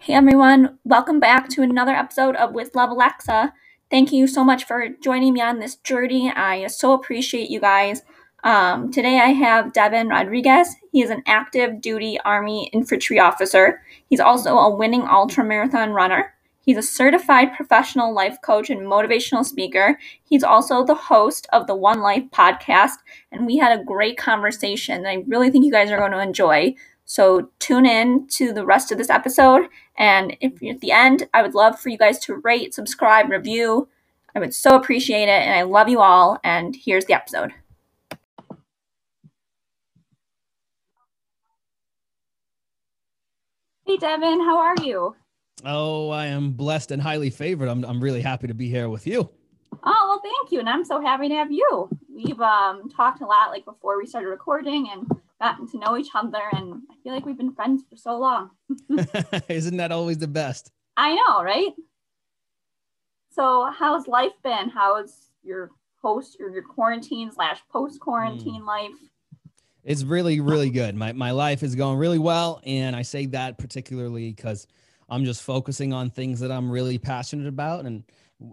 Hey everyone, welcome back to another episode of With Love Alexa. Thank you so much for joining me on this journey. I so appreciate you guys. Um, today I have Deven Rodriguez. He is an active duty Army infantry officer. He's also a winning ultra marathon runner. He's a certified professional life coach and motivational speaker. He's also the host of the One Life podcast, and we had a great conversation that I really think you guys are going to enjoy. So tune in to the rest of this episode. And if you're at the end, I would love for you guys to rate, subscribe, review. I would so appreciate it. And I love you all. And here's the episode. Hey, Deven, how are you? Oh, I am blessed and highly favored. I'm, I'm really happy to be here with you. Oh, well, thank you. And I'm so happy to have you. We've um, talked a lot like before we started recording and gotten to know each other and I feel like we've been friends for so long. Isn't that always the best? I know, right? So how's life been? How's your post or your quarantine slash post quarantine mm. life? It's really, really good. My my life is going really well. And I say that particularly because I'm just focusing on things that I'm really passionate about and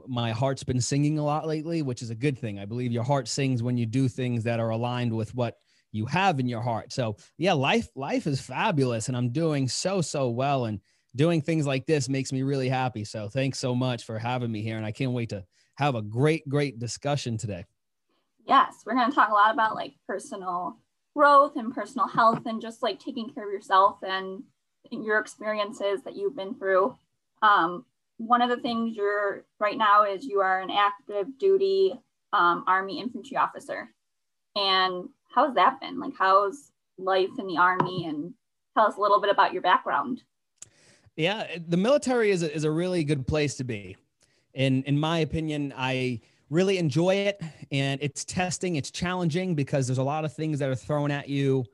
my heart's been singing a lot lately, which is a good thing. I believe your heart sings when you do things that are aligned with what you have in your heart. So yeah, life life is fabulous, and I'm doing so so well, and doing things like this makes me really happy. So thanks so much for having me here, and I can't wait to have a great great discussion today. Yes, we're going to talk a lot about like personal growth and personal health, and just like taking care of yourself and your experiences that you've been through. Um, one of the things you're right now is you are an active duty um, Army infantry officer. And how's that been? Like, how's life in the army? And tell us a little bit about your background. Yeah, the military is a, is a really good place to be. In in my opinion, I really enjoy it, and it's testing, it's challenging because there's a lot of things that are thrown at you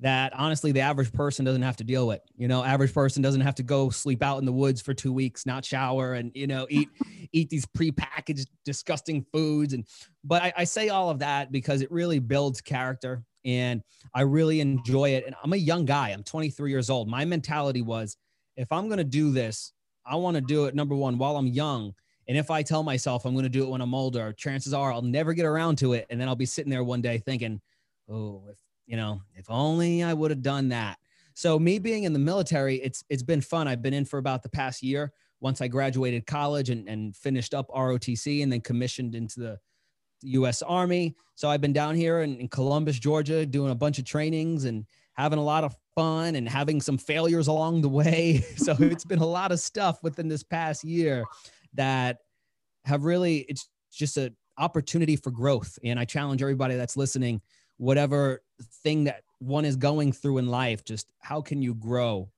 that honestly the average person doesn't have to deal with. You know, average person doesn't have to go sleep out in the woods for two weeks, not shower, and you know eat eat these prepackaged disgusting foods. And but I, I say all of that because it really builds character, and I really enjoy it. And I'm a young guy. I'm 23 years old. My mentality was, if I'm gonna do this, I want to do it number one while I'm young. And if I tell myself I'm going to do it when I'm older, chances are I'll never get around to it. And then I'll be sitting there one day thinking, oh, if you know, if only I would have done that. So me being in the military, it's it's been fun. I've been in for about the past year. Once I graduated college and, and finished up ROTC and then commissioned into the U.S. Army. So I've been down here in, in Columbus, Georgia, doing a bunch of trainings and having a lot of fun and having some failures along the way. so it's been a lot of stuff within this past year that have really it's just an opportunity for growth. And I challenge everybody that's listening whatever thing that one is going through in life just how can you grow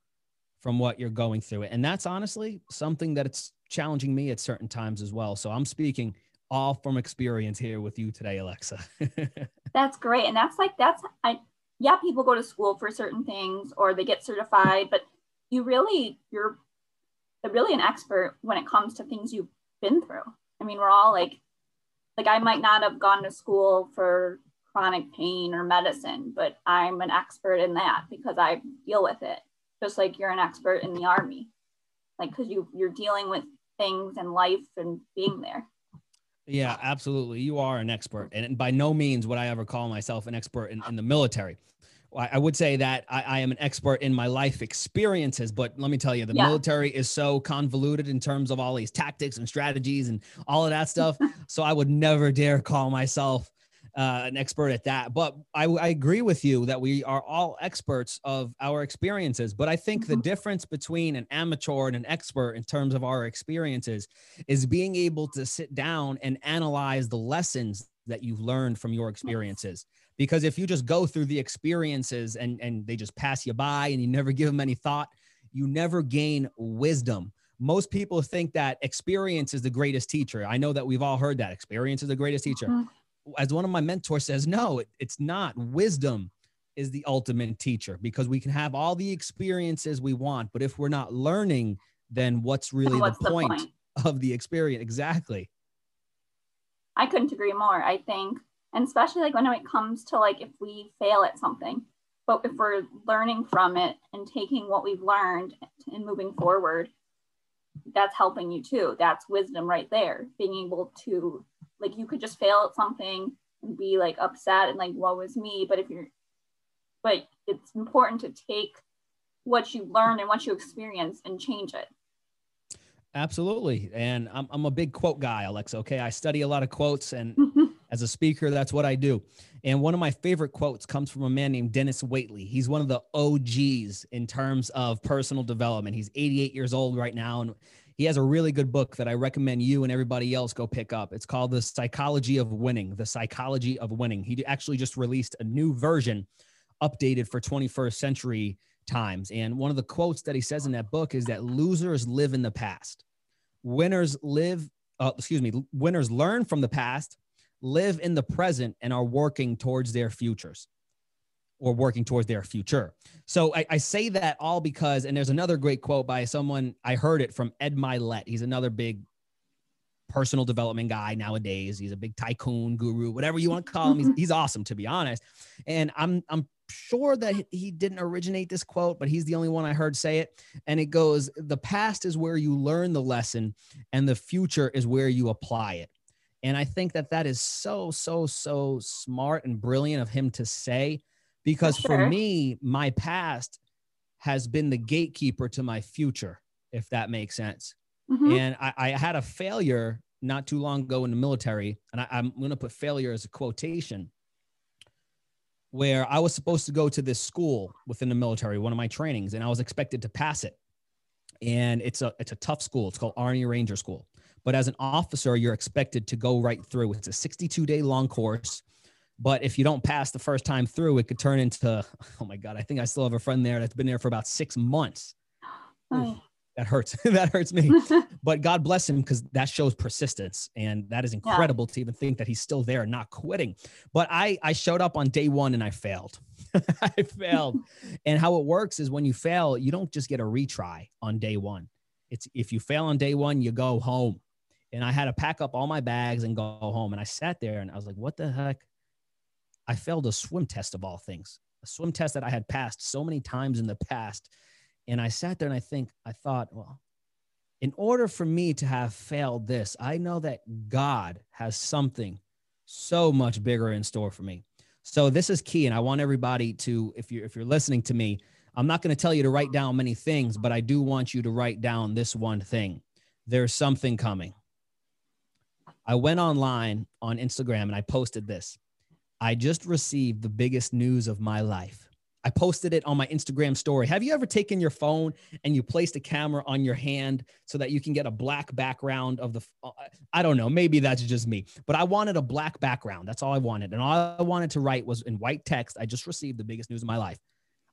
from what you're going through? And that's honestly something that it's challenging me at certain times as well. So i'm speaking all from experience here with you today alexa. That's great. And that's like that's i yeah people go to school for certain things or they get certified but you really you're really an expert when it comes to things you've been through. I mean we're all like like i might not have gone to school for chronic pain or medicine, but I'm an expert in that because I deal with it, just like you're an expert in the army, like because you you're dealing with things and life and being there. Yeah, absolutely. You are an expert, and by no means would I ever call myself an expert in, in the military. I would say that I, I, am an expert in my life experiences, but let me tell you, the yeah. military is so convoluted in terms of all these tactics and strategies and all of that stuff. so I would never dare call myself uh, an expert at that. But I, I, agree with you that we are all experts of our experiences. But I think mm-hmm. the difference between an amateur and an expert in terms of our experiences is being able to sit down and analyze the lessons that you've learned from your experiences. Because if you just go through the experiences and, and they just pass you by and you never give them any thought, you never gain wisdom most people think that experience is the greatest teacher. I know that we've all heard that experience is the greatest teacher. Mm-hmm as one of my mentors says, no, it, it's not. Wisdom is the ultimate teacher because we can have all the experiences we want, but if we're not learning, then what's really what's the, point the point of the experience? Exactly. I couldn't agree more. I think, and especially like when it comes to like if we fail at something, but if we're learning from it and taking what we've learned and moving forward, that's helping you too. That's wisdom right there. Being able to, like, you could just fail at something and be like upset and like, what was me? But if you're, but it's important to take what you learn and what you experience and change it. Absolutely. And I'm, I'm a big quote guy, Alexa. Okay. I study a lot of quotes, and as a speaker, that's what I do. And one of my favorite quotes comes from a man named Dennis Waitley. He's one of the OGs in terms of personal development. He's 88 years old right now. And he has a really good book that I recommend you and everybody else go pick up. It's called The Psychology of Winning. The Psychology of Winning. He actually just released a new version updated for 21st century times. And one of the quotes that he says in that book is that losers live in the past. Winners live, uh, excuse me, winners learn from the past, live in the present, and are working towards their futures or working towards their future. So I, I, say that all because, and there's another great quote by someone, I heard it from Ed Mylett. He's another big personal development guy nowadays. He's a big tycoon guru, whatever you want to call him. He's, mm-hmm. he's awesome, to be honest. And I'm, I'm sure that he didn't originate this quote, but he's the only one I heard say it. And it goes, The past is where you learn the lesson, and the future is where you apply it. And I think that that is so, so, so smart and brilliant of him to say, because for, sure. for me, my past has been the gatekeeper to my future, if that makes sense. Mm-hmm. And I, I, had a failure not too long ago in the military, and I, I'm going to put failure as a quotation where I was supposed to go to this school within the military, one of my trainings, and I was expected to pass it. And it's a it's a tough school. It's called Army Ranger School. But as an officer, you're expected to go right through. It's a 62 day long course. But if you don't pass the first time through, it could turn into, oh my God, I think I still have a friend there that's been there for about six months. Oh that hurts. that hurts me. but God bless him because that shows persistence, and that is incredible yeah. to even think that he's still there, not quitting. But I I showed up on day one and I failed. I failed. and how it works is when you fail, you don't just get a retry on day one. It's if you fail on day one, you go home. And I had to pack up all my bags and go home. And I sat there and I was like, what the heck? I failed a swim test of all things, a swim test that I had passed so many times in the past and I sat there and I think, I thought, well, in order for me to have failed this, I know that God has something so much bigger in store for me. So this is key. And I want everybody to, if you're if you're listening to me, I'm not going to tell you to write down many things, but I do want you to write down this one thing. There's something coming. I went online on Instagram and I posted this. I just received the biggest news of my life. I posted it on my Instagram story. Have you ever taken your phone and you placed a camera on your hand so that you can get a black background of the uh, I don't know, maybe that's just me, but I wanted a black background. That's all I wanted. And all I wanted to write was in white text, I just received the biggest news of my life.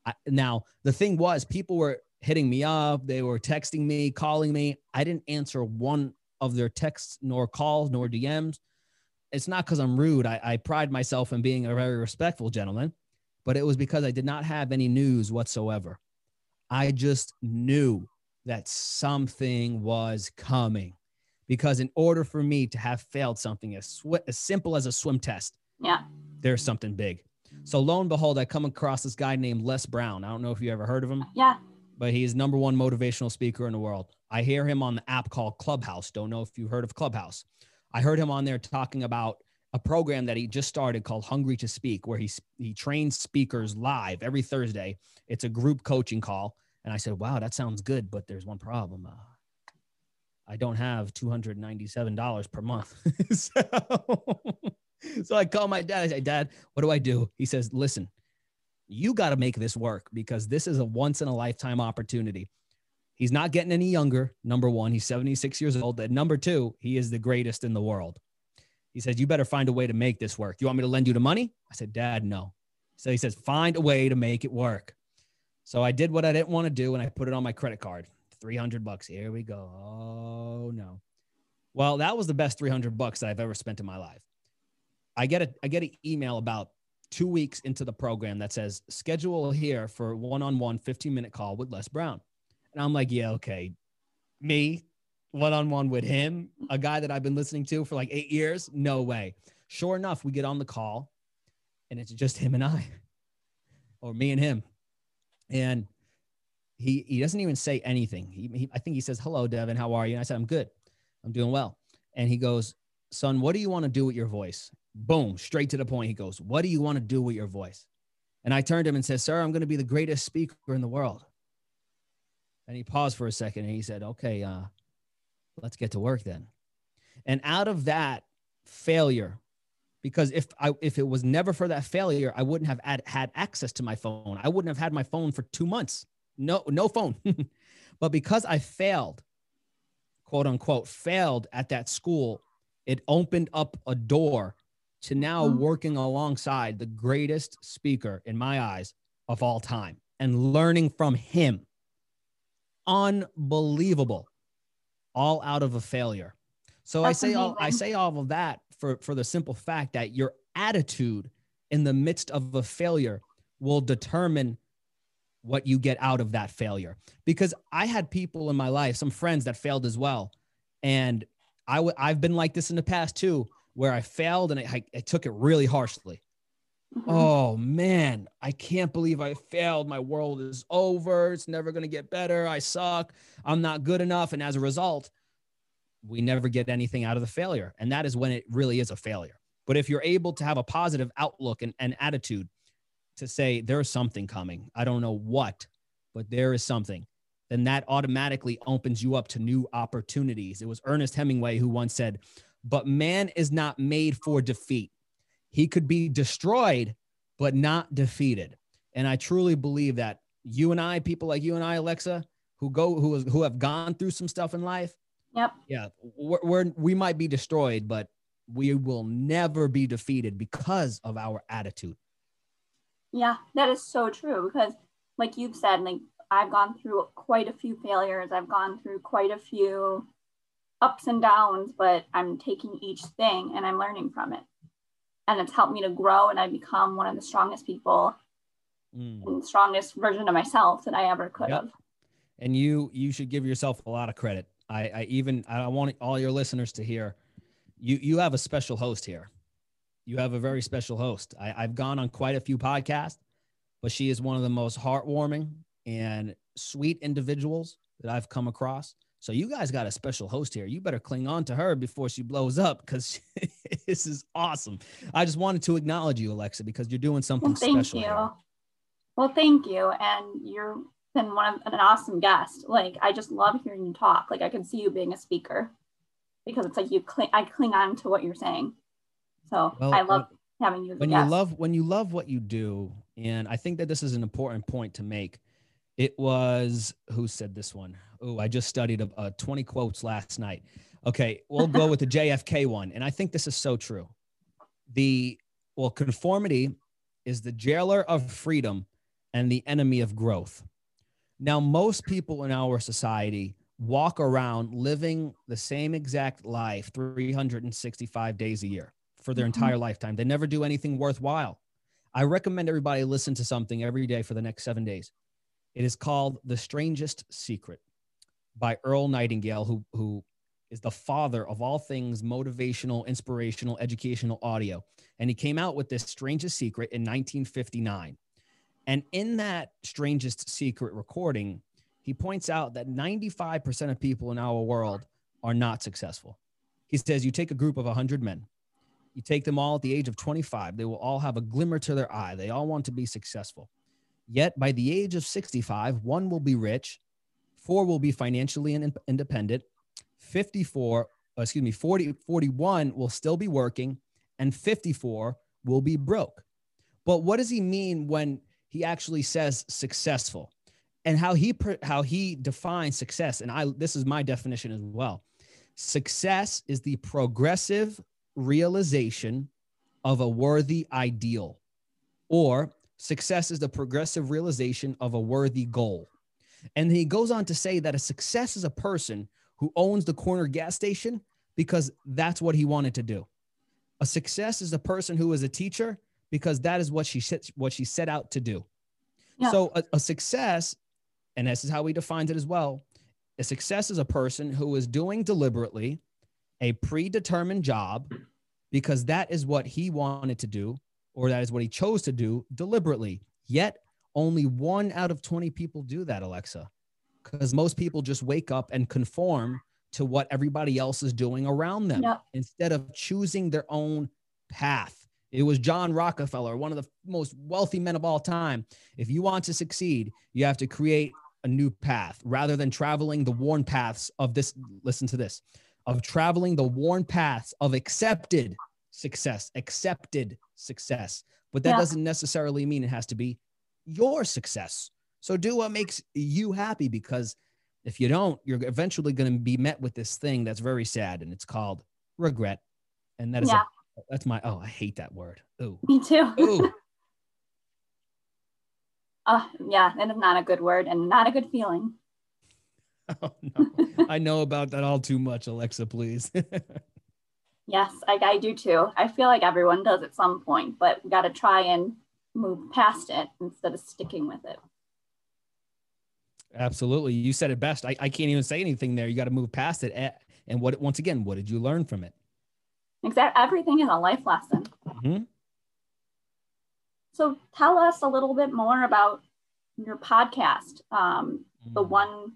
I, now, the thing was people were hitting me up, they were texting me, calling me. I didn't answer one of their texts nor calls nor DMs. It's not because I'm rude. I, I pride myself in being a very respectful gentleman but it was because I did not have any news whatsoever. I just knew that something was coming because in order for me to have failed something as, sw- as simple as a swim test, yeah, there's something big. So lo and behold, I come across this guy named Les Brown. I don't know if you ever heard of him. Yeah. But he's number one motivational speaker in the world. I hear him on the app called Clubhouse. Don't know if you heard of Clubhouse. I heard him on there talking about a program that he just started called Hungry to Speak, where he he trains speakers live every Thursday. It's a group coaching call, and I said, "Wow, that sounds good, but there's one problem. Uh, I don't have two hundred ninety-seven dollars per month." so, so I call my dad. I say, "Dad, what do I do?" He says, "Listen, you got to make this work because this is a once in a lifetime opportunity." He's not getting any younger. Number one, he's 76 years old. And number two, he is the greatest in the world. He says, You better find a way to make this work. You want me to lend you the money? I said, Dad, no. So he says, Find a way to make it work. So I did what I didn't want to do and I put it on my credit card. 300 bucks. Here we go. Oh, no. Well, that was the best 300 bucks that I've ever spent in my life. I get a I get an email about two weeks into the program that says schedule here for one-on-one 15 minute call with Les Brown. And I'm like, yeah, okay. Me, one on one with him, a guy that I've been listening to for like eight years? No way. Sure enough, we get on the call and it's just him and I. or me and him. And he he doesn't even say anything. He, he, I think he says, "Hello, Deven. How are you?" And I said, "I'm good. I'm doing well." And he goes, "Son, what do you want to do with your voice?" Boom, straight to the point. He goes, "What do you want to do with your voice?" And I turned to him and said, "Sir, I'm going to be the greatest speaker in the world." And he paused for a second and he said, "Okay, uh, let's get to work then." And out of that failure, because if I if it was never for that failure, I wouldn't have had, had access to my phone. I wouldn't have had my phone for two months no no phone but because i failed quote unquote failed at that school it opened up a door to now mm-hmm. working alongside the greatest speaker in my eyes of all time and learning from him unbelievable all out of a failure so That's i say all i say all of that for for the simple fact that your attitude in the midst of a failure will determine what you get out of that failure. Because I had people in my life, some friends that failed as well. And i w- I've been like this in the past too, where I failed and I, I, I took it really harshly. Mm-hmm. Oh man, I can't believe I failed. My world is over. It's never going to get better. I suck. I'm not good enough. And as a result, we never get anything out of the failure. And that is when it really is a failure. But if you're able to have a positive outlook and, and attitude to say there's something coming. I don't know what, but there is something. Then that automatically opens you up to new opportunities. It was Ernest Hemingway who once said, But man is not made for defeat. He could be destroyed, but not defeated. And I truly believe that you and I, people like you and I, Alexa, who go who who have gone through some stuff in life. Yep. Yeah, we're, we're we might be destroyed, but we will never be defeated because of our attitude. Yeah, that is so true because, like you've said, like I've gone through quite a few failures. I've gone through quite a few ups and downs, but I'm taking each thing and I'm learning from it. And it's helped me to grow and I become one of the strongest people mm. and strongest version of myself that I ever could yep. have. And you you should give yourself a lot of credit. I, I even I want all your listeners to hear you you have a special host here you have a very special host. I, I've gone on quite a few podcasts, but she is one of the most heartwarming and sweet individuals that I've come across. So you guys got a special host here. You better cling on to her before she blows up because this is awesome. I just wanted to acknowledge you, Alexa, because you're doing something well, thank special. You. Here. Well, thank you. And you're been one of an awesome guest. Like I just love hearing you talk. Like I can see you being a speaker because it's like you cling I cling on to what you're saying. So well, I uh, love having you. when you love when you love what you do, and I think that this is an important point to make. It was who said this one? Oh, I just studied a, a 20 quotes last night. Okay, we'll go with the JFK one, and I think this is so true. The well, conformity is the jailer of freedom and the enemy of growth. Now, most people in our society walk around living the same exact life 365 days a year for their mm-hmm. entire lifetime. They never do anything worthwhile. I recommend everybody listen to something every day for the next seven days. It is called The Strangest Secret by Earl Nightingale, who, who is the father of all things motivational, inspirational, educational audio. And he came out with this Strangest Secret in 1959. And in that Strangest Secret recording, he points out that 95% of people in our world are not successful. He says, You take a group of 100 men, you take them all at the age of 25, they will all have a glimmer to their eye. They all want to be successful. Yet by the age of 65, one will be rich, four will be financially independent, 54, uh, excuse me, 40, 41 will still be working, and 54 will be broke. But what does he mean when he actually says successful? And how he how he defines success, and I this is my definition as well. Success is the progressive realization of a worthy ideal, or success is the progressive realization of a worthy goal. And he goes on to say that a success is a person who owns the corner gas station because that's what he wanted to do. A success is a person who is a teacher because that is what she set, what she set out to do. Yeah. So a, a success, and this is how he defines it as well. A success is a person who is doing deliberately a predetermined job because that is what he wanted to do or that is what he chose to do deliberately, yet only one out of 20 people do that, Alexa, because most people just wake up and conform to what everybody else is doing around them Yep. instead of choosing their own path. It was John Rockefeller, one of the most wealthy men of all time. If you want to succeed, you have to create a new path rather than traveling the worn paths of this. Listen to this of traveling the worn paths of accepted success, accepted success. But that Yeah. doesn't necessarily mean it has to be your success. So do what makes you happy because if you don't, you're eventually going to be met with this thing that's very sad and it's called regret. And that is, Yeah. a, that's my, oh, I hate that word. Ooh, Me too. ooh. Oh, yeah, and it's not a good word and not a good feeling. Oh, no. I know about that all too much, Alexa, please. Yes, I, I do too. I feel like everyone does at some point, but we got to try and move past it instead of sticking with it. Absolutely. You said it best. I, I can't even say anything there. You got to move past it. Eh, And what, once again, what did you learn from it? Exactly. Everything is a life lesson. Mhm. So tell us a little bit more about your podcast, um, the Mm. one,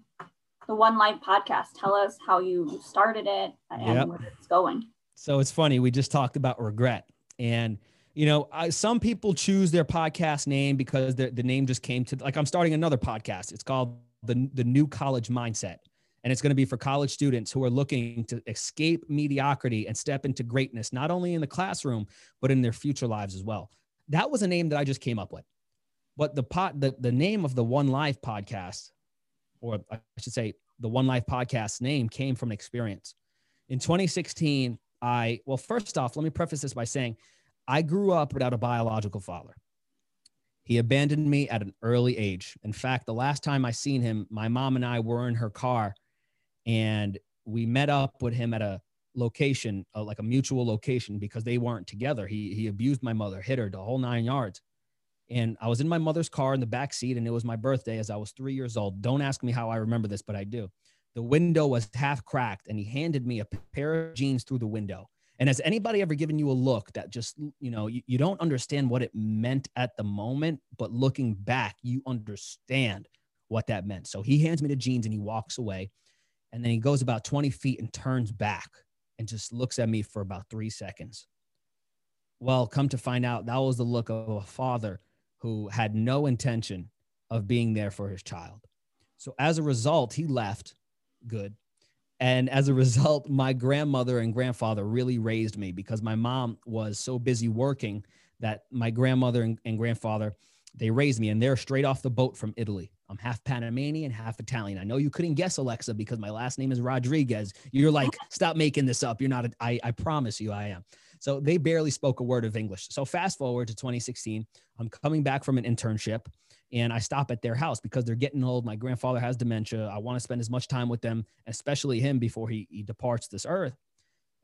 the One Life podcast. Tell us how you started it and Yep. where it's going. So it's funny. We just talked about regret. And, you know, I, some people choose their podcast name because the, the name just came to, like, I'm starting another podcast. It's called the, the New College Mindset. And it's going to be for college students who are looking to escape mediocrity and step into greatness, not only in the classroom, but in their future lives as well. That was a name that I just came up with. But the pot, the, the name of the One Life podcast, or I should say, the One Life podcast name came from an experience. In 2016, I, well, first off, let me preface this by saying I grew up without a biological father. He abandoned me at an early age. In fact, the last time I seen him, my mom and I were in her car and we met up with him at a location, uh, like a mutual location, because they weren't together. He, he abused my mother, hit her the whole nine yards. And I was in my mother's car in the back seat, and it was my birthday as I was three years old. Don't ask me how I remember this, but I do. The window was half cracked, and he handed me a pair of jeans through the window. And has anybody ever given you a look that just, you know, you, you don't understand what it meant at the moment, but looking back, you understand what that meant. So he hands me the jeans and he walks away. And then he goes about 20 feet and turns back and just looks at me for about three seconds. Well, come to find out, that was the look of a father who had no intention of being there for his child. So as a result, he left good. And as a result, my grandmother and grandfather really raised me because my mom was so busy working that my grandmother and, and grandfather, they raised me and they're straight off the boat from Italy. I'm half Panamanian, half Italian. I know you couldn't guess, Alexa, because my last name is Rodriguez. You're like, stop making this up. You're not, a, I, I promise you I am. So they barely spoke a word of English. So fast forward to 2016, I'm coming back from an internship and I stop at their house because they're getting old. My grandfather has dementia. I want to spend as much time with them, especially him before he, he departs this earth.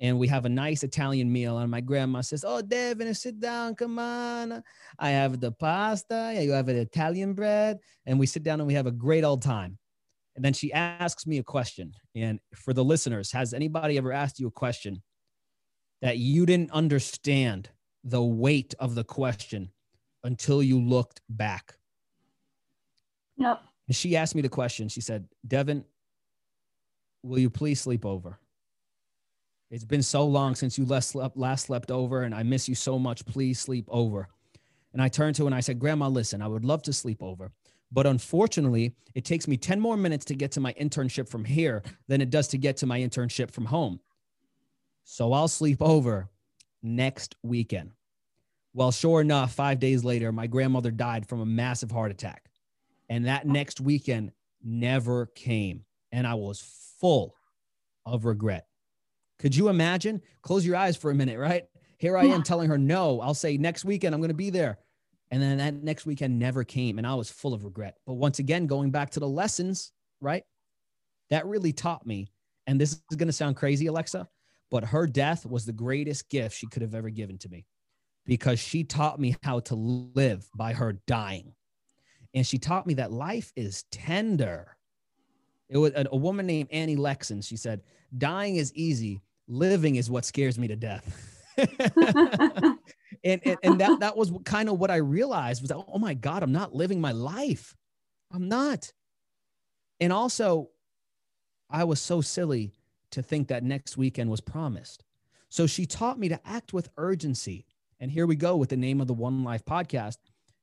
And we have a nice Italian meal. And my grandma says, Oh, Deven, sit down. Come on. I have the pasta. You have the Italian bread. And we sit down and we have a great old time. And then she asks me a question. And for the listeners, has anybody ever asked you a question that you didn't understand the weight of the question until you looked back? Yep. And she asked me the question. She said, Deven, will you please sleep over? It's been so long since you last slept, last slept over, and I miss you so much. Please sleep over. And I turned to her and I said, Grandma, listen, I would love to sleep over. But unfortunately, it takes me 10 more minutes to get to my internship from here than it does to get to my internship from home. So I'll sleep over next weekend. Well, sure enough, five days later, my grandmother died from a massive heart attack. And that oh. next weekend never came. And I was full of regret. Could you imagine? Close your eyes for a minute, right? Here I am telling her no. I'll say next weekend I'm going to be there. And then that next weekend never came. And I was full of regret. But once again, going back to the lessons, right? That really taught me. And this is going to sound crazy, Alexa, but her death was the greatest gift she could have ever given to me because she taught me how to live by her dying. And she taught me that life is tender. It was a, a woman named Annie Lennox. She said, Dying is easy, living is what scares me to death. and, and, and that, that was kind of what I realized was, oh my God, I'm not living my life. I'm not. And also, I was so silly to think that next weekend was promised. So she taught me to act with urgency. And here we go with the name of the One Life podcast.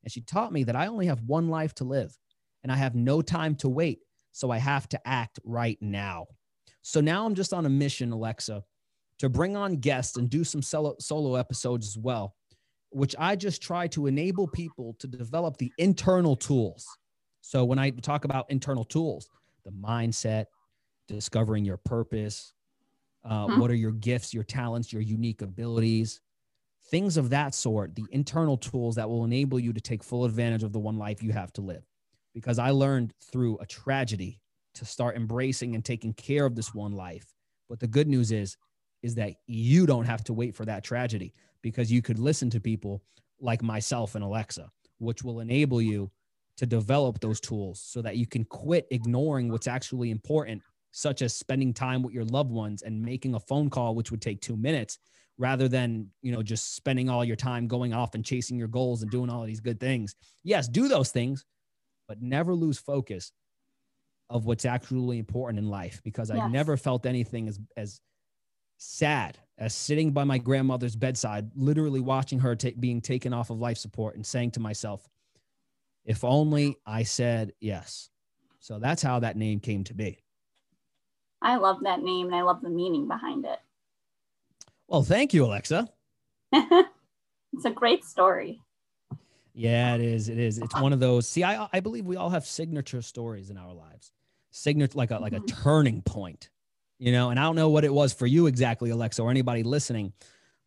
And she taught me that I only have one life to live and I have no time to wait. So I have to act right now. So now I'm just on a mission, Alexa, to bring on guests and do some solo, solo episodes as well, which I just try to enable people to develop the internal tools. So when I talk about internal tools, the mindset, discovering your purpose, uh, mm-hmm. what are your gifts, your talents, your unique abilities, things of that sort, the internal tools that will enable you to take full advantage of the one life you have to live. Because I learned through a tragedy to start embracing and taking care of this one life. But the good news is, is that you don't have to wait for that tragedy because you could listen to people like myself and Alexa, which will enable you to develop those tools so that you can quit ignoring what's actually important such as spending time with your loved ones and making a phone call which would take 2 minutes rather than you know just spending all your time going off and chasing your goals and doing all of these good things yes do those things but never lose focus of what's actually important in life because yes. i never felt anything as as sad as sitting by my grandmother's bedside literally watching her t- being taken off of life support and saying to myself if only i said yes so that's how that name came to be I love that name and I love the meaning behind it. Well, thank you, Alexa. it's a great story. Yeah, it is. It is. It's one of those. See, I I believe we all have signature stories in our lives. Signature like a like a mm-hmm. turning point. You know, and I don't know what it was for you exactly, Alexa, or anybody listening,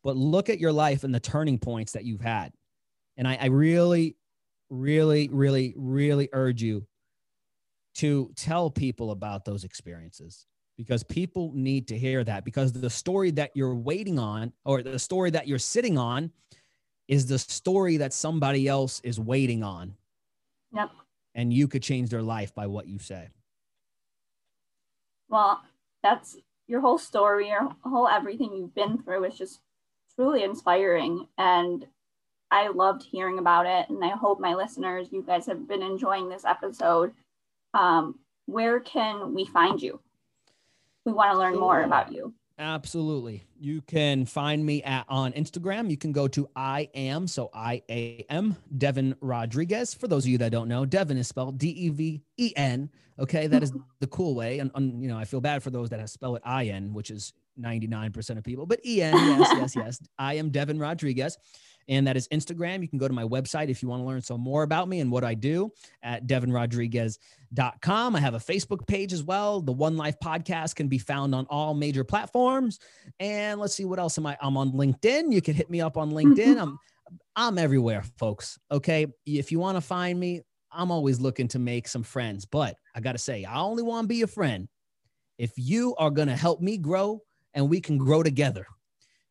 but look at your life and the turning points that you've had. And I, I really, really, really, really urge you to tell people about those experiences because people need to hear that because the story that you're waiting on or the story that you're sitting on is the story that somebody else is waiting on. Yep. And you could change their life by what you say. Well, that's your whole story, your whole everything you've been through is just truly inspiring. And I loved hearing about it. And I hope my listeners, you guys have been enjoying this episode. Um, where can we find you? We want to learn more about you. Absolutely. You can find me at on Instagram. You can go to I am so I A M Deven Rodriguez. For those of you that don't know, Deven is spelled D E V E N. Okay, that is the cool way. And, and you know, I feel bad for those that have spell it I N, which is 99% of people, but E N. Yes, yes, yes. I am Deven Rodriguez and that is Instagram. You can go to my website if you want to learn some more about me and what I do at devenrodriguez.com. I have a Facebook page as well. The One Life podcast can be found on all major platforms. And let's see what else am I? I'm on LinkedIn. You can hit me up on LinkedIn. Mm-hmm. I'm I'm everywhere, folks. Okay. If you want to find me, I'm always looking to make some friends. But I got to say, I only want to be a friend if you are going to help me grow and we can grow together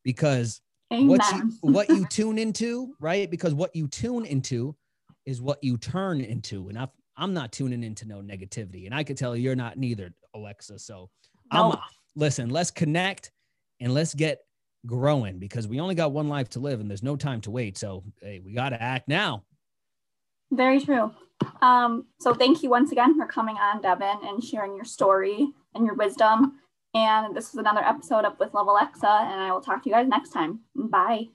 because Amen. What you what you tune into, right? Because what you tune into is what you turn into. And i am I'm not tuning into no negativity. And I can tell you you're not neither, Alexa. So no. I'm listen, let's connect and let's get growing because we only got one life to live and there's no time to wait. So hey, we got to act now. Very true. Um, so thank you once again for coming on, Deven, and sharing your story and your wisdom. And this is another episode of With Love Alexa, and I will talk to you guys next time. Bye.